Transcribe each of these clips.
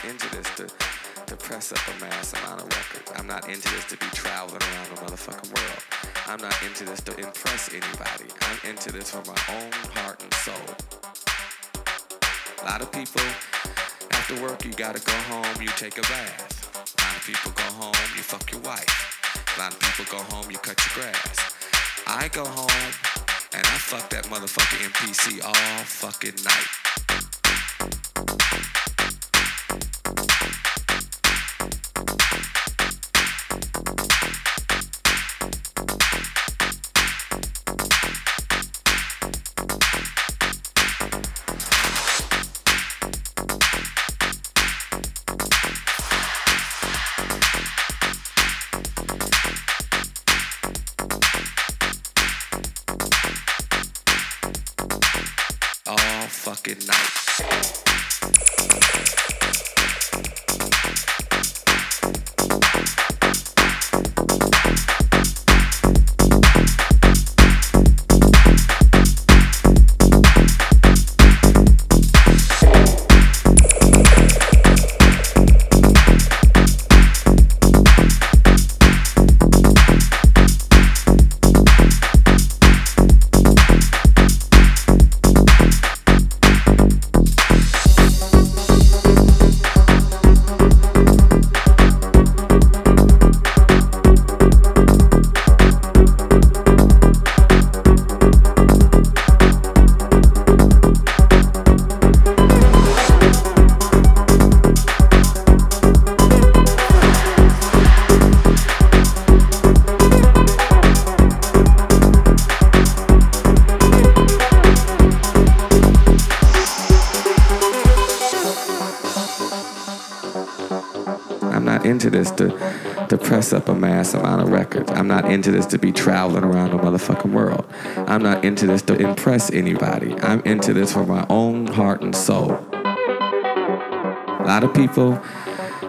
not into this to, to press up a mass amount of records. I'm not into this to be traveling around the motherfucking world. I'm not into this to impress anybody. I'm into this for my own heart and soul. A lot of people, after work, you gotta go home, you take a bath. A lot of people go home, you fuck your wife. A lot of people go home, you cut your grass. I go home and I fuck that motherfucking MPC all fucking night. Anybody. I'm into this for my own heart and soul. A lot of people,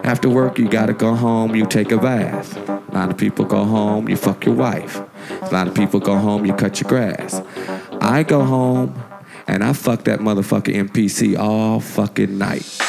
after work, you gotta go home, you take a bath. A lot of people go home, you fuck your wife. A lot of people go home, you cut your grass. I go home and I fuck that motherfucking MPC all fucking night.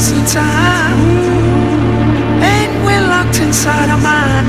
Wasting time. And we're locked inside our mind.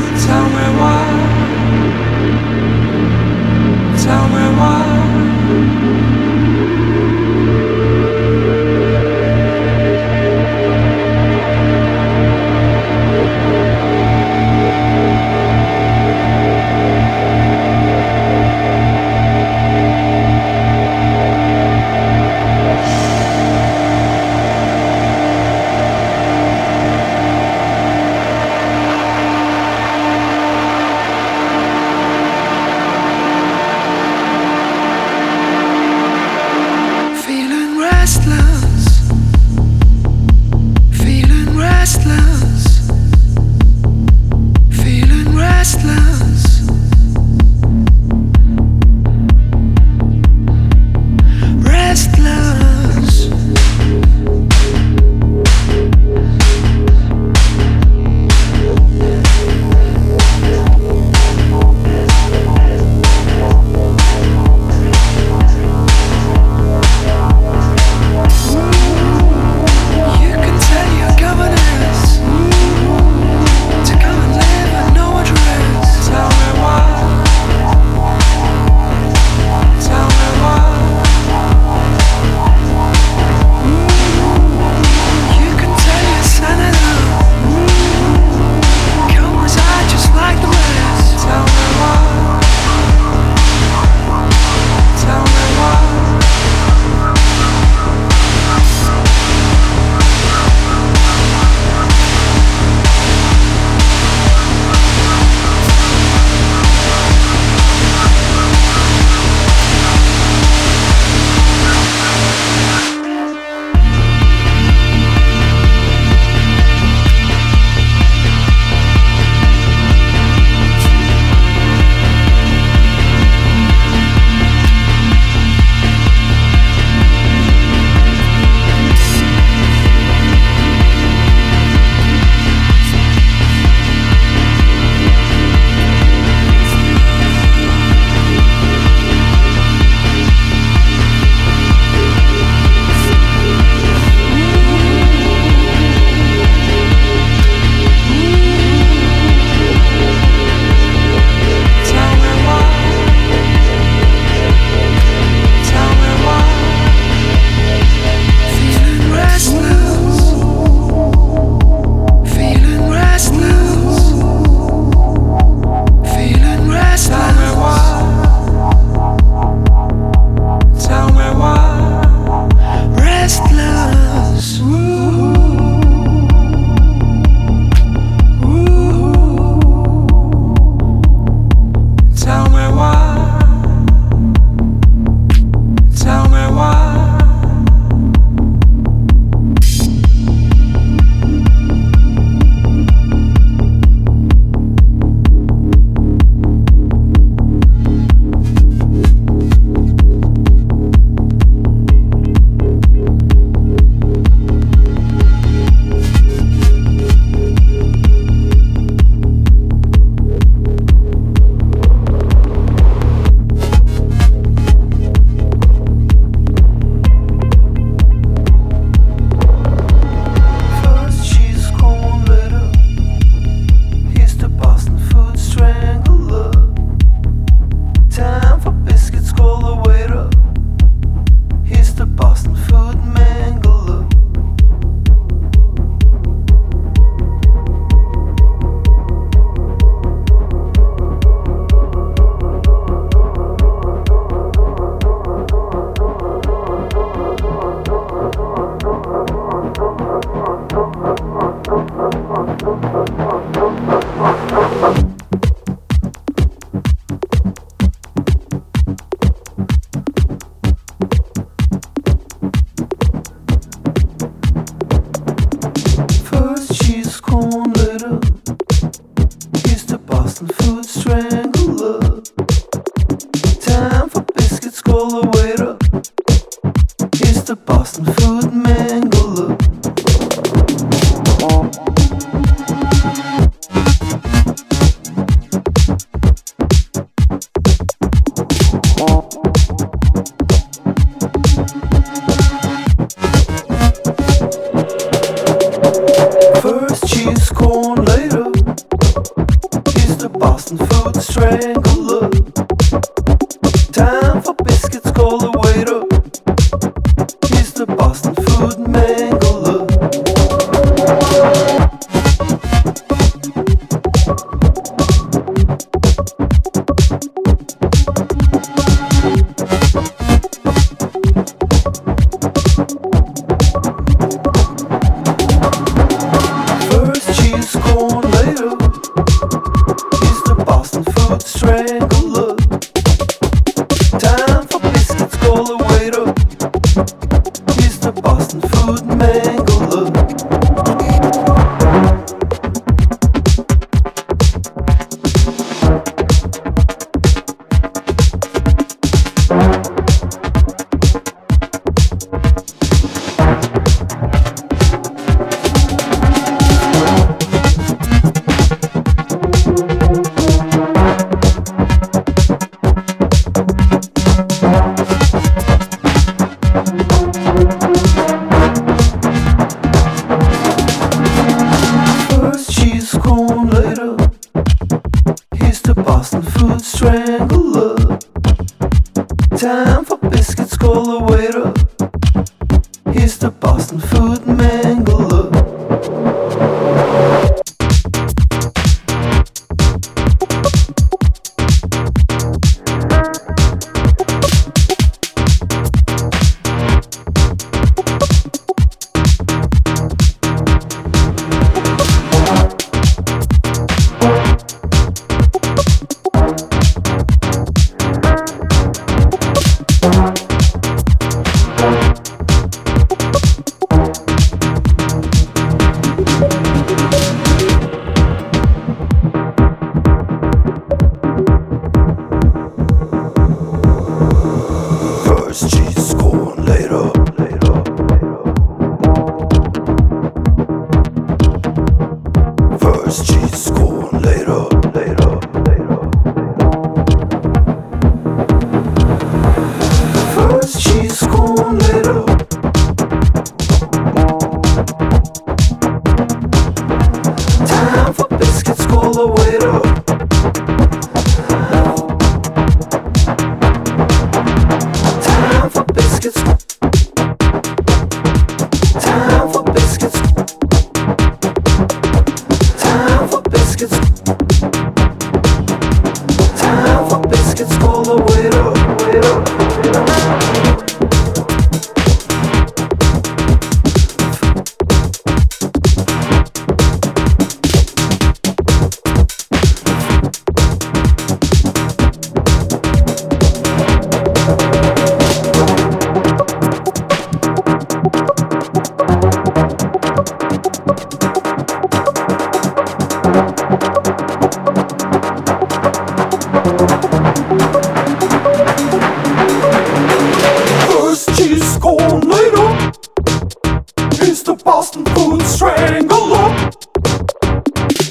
to Boston Food and Strangle Up.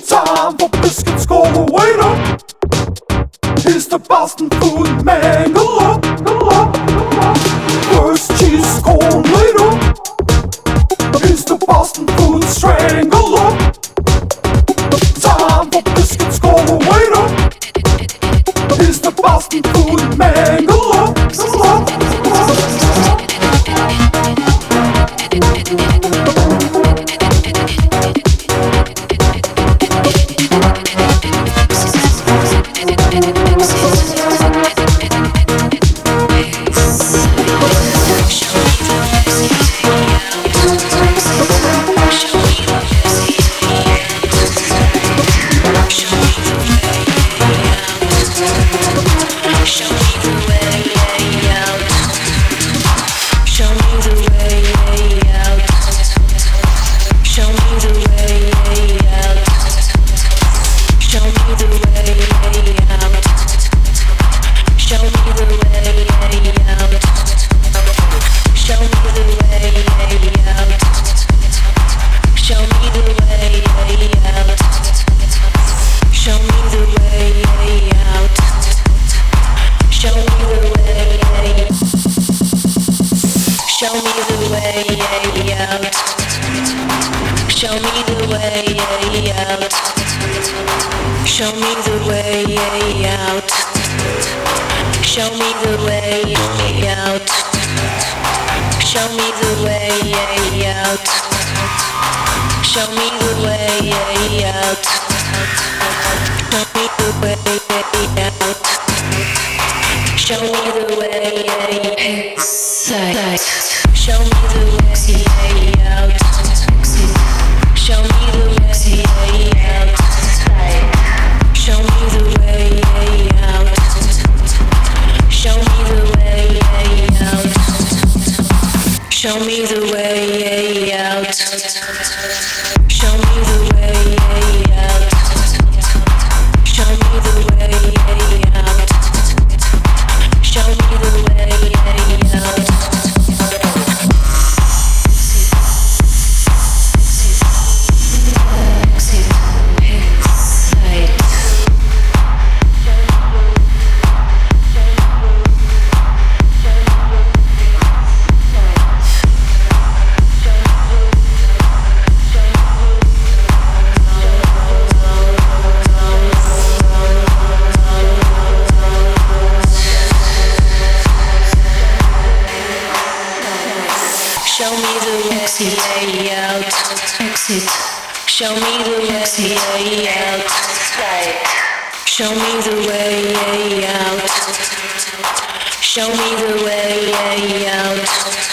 Time for biscuits, go the waiter. Here's the Boston Food Mangle Up. Show me the exit. out. Exit. Show me the exit. way out. Show me the way out. Show me the way out.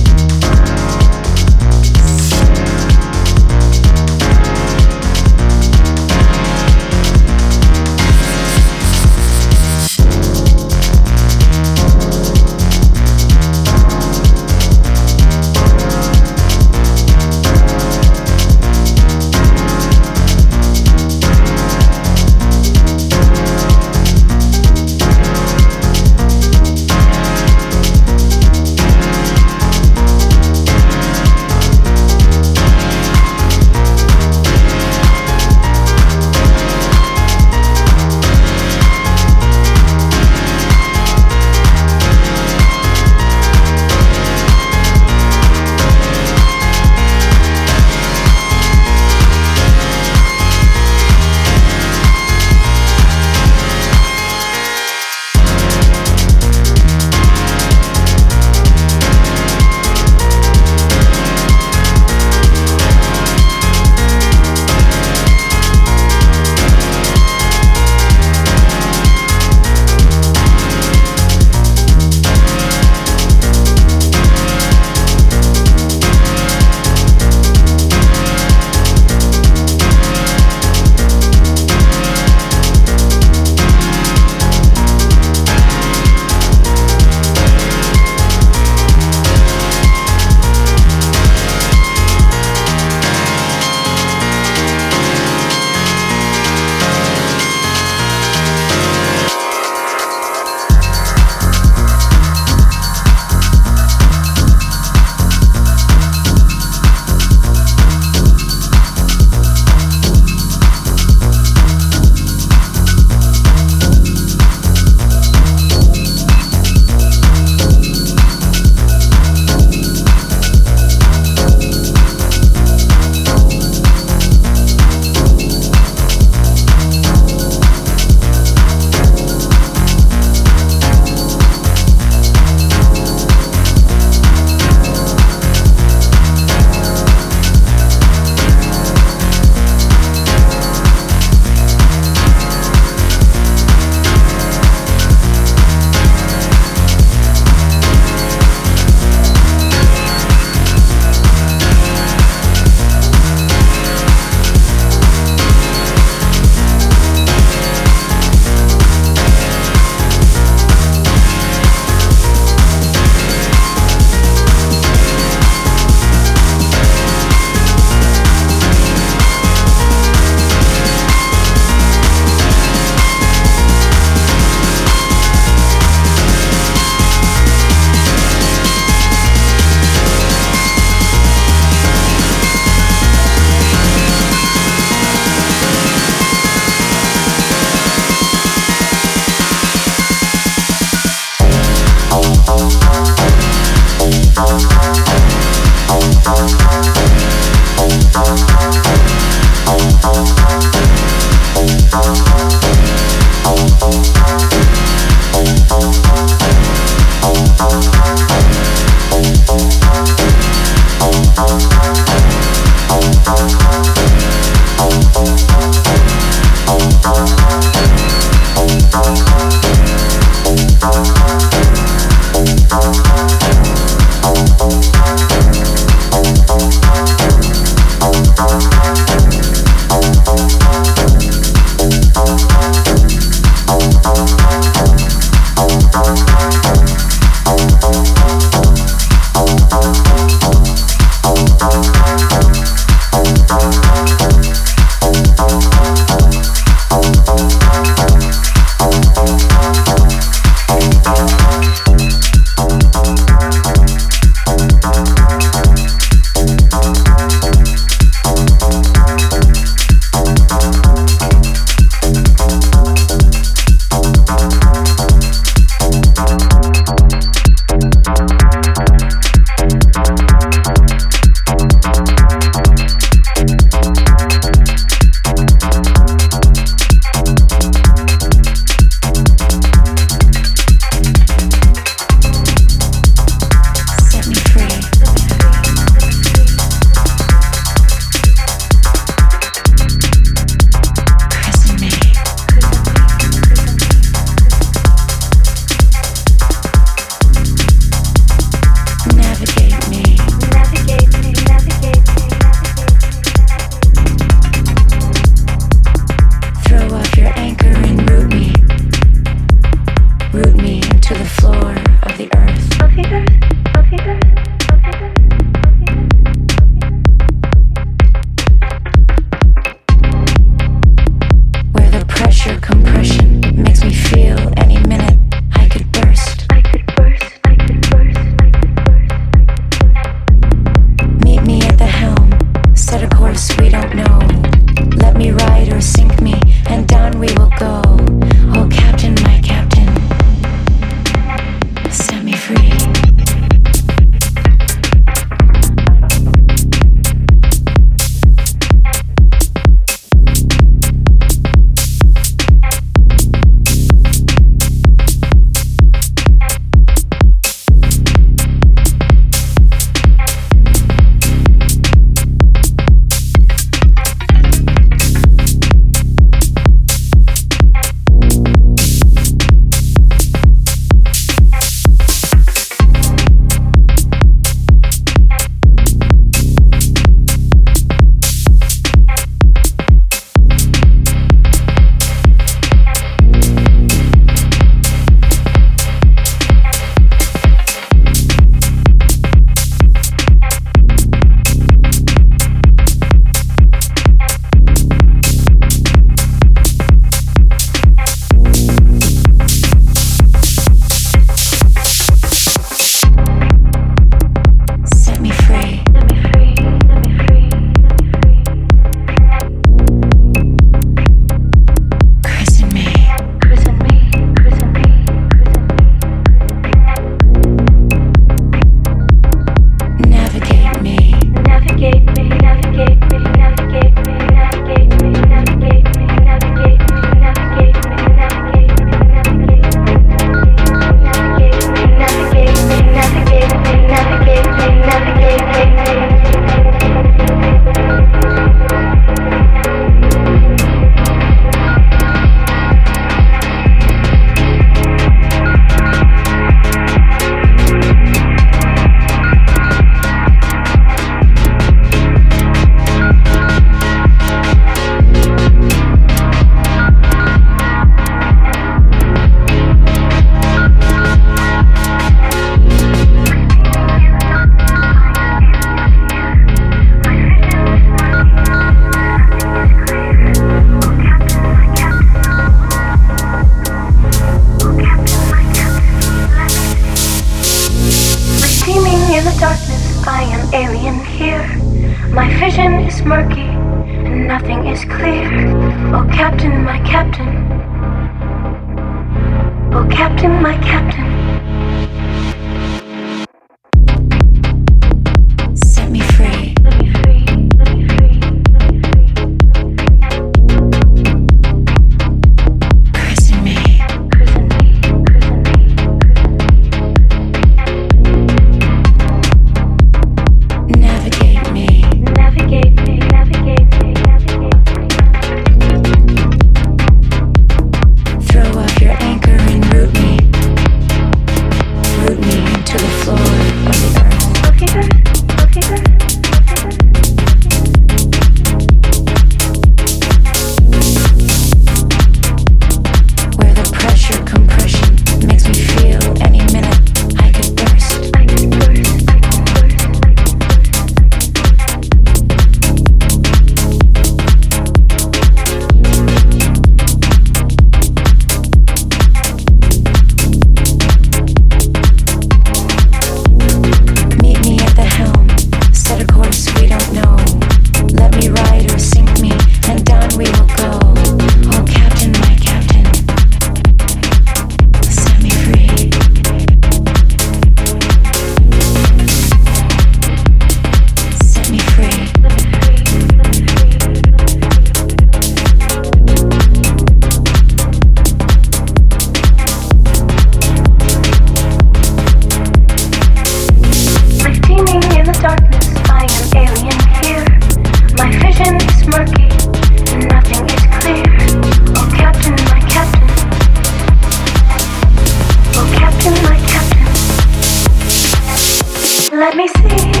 Let me see.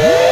Yeah.